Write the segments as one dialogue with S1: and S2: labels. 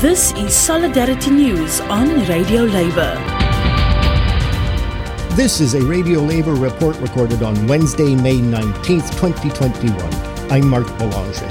S1: This is Solidarity News on Radio Labour.
S2: This is a Radio Labour report recorded on Wednesday, May 19th, 2021. I'm Mark Boulanger.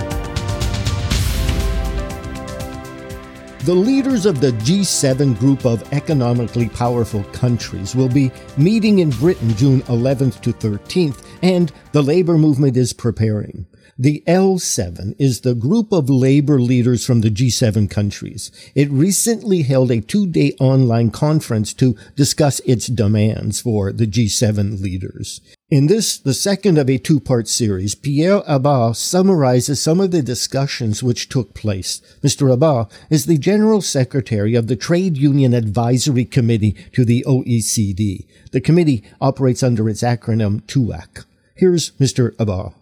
S2: The leaders of the G7 group of economically powerful countries will be meeting in Britain June 11th to 13th, and the labor movement is preparing. The L7 is the group of labor leaders from the G7 countries. It recently held a two-day online conference to discuss its demands for the G7 leaders. In this, the second of a two-part series, Pierre Habbard summarizes some of the discussions which took place. Mr. Habbard is the General Secretary of the Trade Union Advisory Committee to the OECD. The committee operates under its acronym TUAC. Here's Mr. Habbard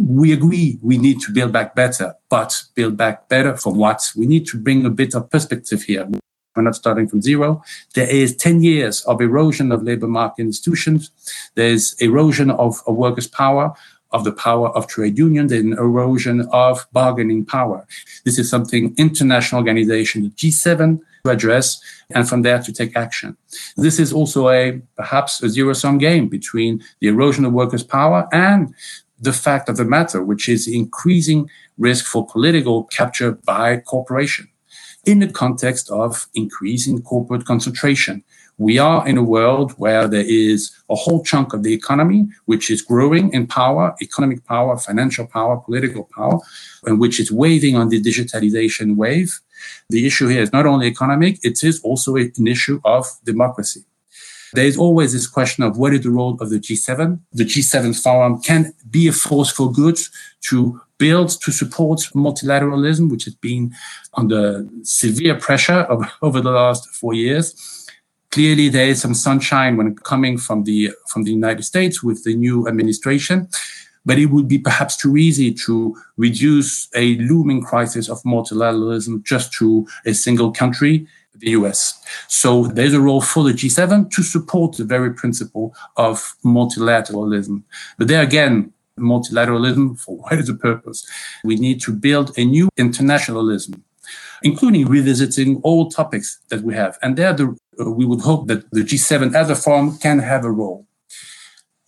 S3: we agree we need to build back better, but build back better for what? We need to bring a bit of perspective here. We're not starting from zero. There is 10 years of erosion of labor market institutions. There's erosion of, workers' power, of the power of trade unions, and erosion of bargaining power. This is something international organization, the G7, to address, and from there to take action. This is also a perhaps a zero sum game between the erosion of workers' power and the fact of the matter, which is increasing risk for political capture by corporation in the context of increasing corporate concentration. We are in a world where there is a whole chunk of the economy which is growing in power, economic power, financial power, political power, and which is waving on the digitalization wave. The issue here is not only economic, it is also an issue of democracy. There is always this question of what is the role of the G7? The G7 forum can be a force for good to build, to support multilateralism, which has been under severe pressure of, over the last four years. Clearly, there is some sunshine when coming from the from the United States with the new administration, but it would be perhaps too easy to reduce a looming crisis of multilateralism just to a single country the US. So there's a role for the G7 to support the very principle of multilateralism. But there again, multilateralism, for what is the purpose? We need to build a new internationalism, including revisiting all topics that we have. And there, the, uh, we would hope that the G7 as a forum can have a role.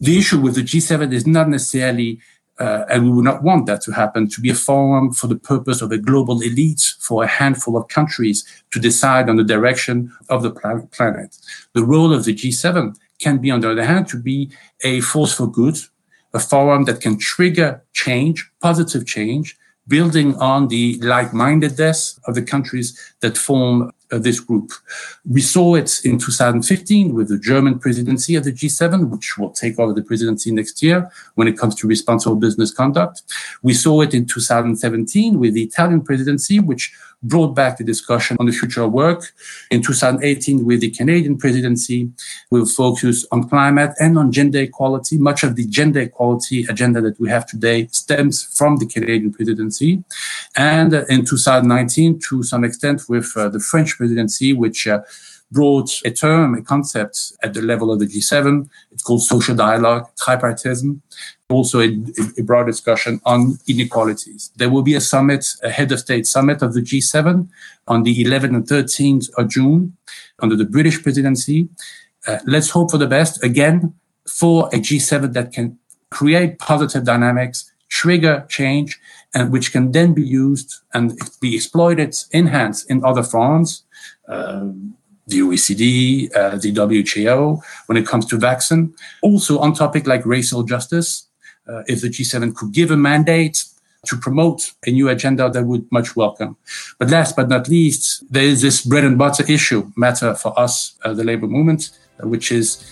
S3: The issue with the G7 is not necessarily uh, and we would not want that to happen, to be a forum for the purpose of a global elite for a handful of countries to decide on the direction of the planet. The role of the G7 can be, on the other hand, to be a force for good, a forum that can trigger change, positive change, building on the like-mindedness of the countries that form uh, this group. We saw it in 2015 with the German presidency of the G7, which will take over the presidency next year when it comes to responsible business conduct. We saw it in 2017 with the Italian presidency, which brought back the discussion on the future of work. In 2018, with the Canadian presidency, we'll focus on climate and on gender equality. Much of the gender equality agenda that we have today stems from the Canadian presidency. And in 2019, to some extent, with uh, the French presidency, which uh, brought a term, a concept at the level of the G7. It's called social dialogue, tripartism. Also, a, a broad discussion on inequalities. There will be a summit, a head of state summit of the G7 on the 11th and 13th of June under the British presidency. Uh, let's hope for the best again for a G7 that can create positive dynamics, trigger change, and which can then be used and be exploited, enhanced in other forums. Um, the OECD, uh, the WHO, when it comes to vaccine. Also on topic like racial justice, uh, if the G7 could give a mandate to promote a new agenda, that would much welcome. But last but not least, there is this bread and butter issue matter for us, uh, the labor movement, uh, which is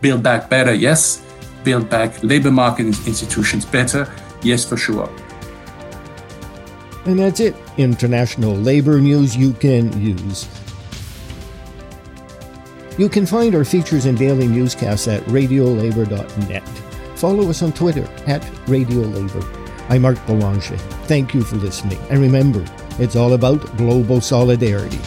S3: build back better, yes. Build back labor market institutions better, yes, for sure.
S2: And that's it. International labor news you can use. You can find our features and daily newscasts at radiolabor.net. Follow us on Twitter at radiolabor. I'm Mark Boulanger. Thank you for listening. And remember, it's all about global solidarity.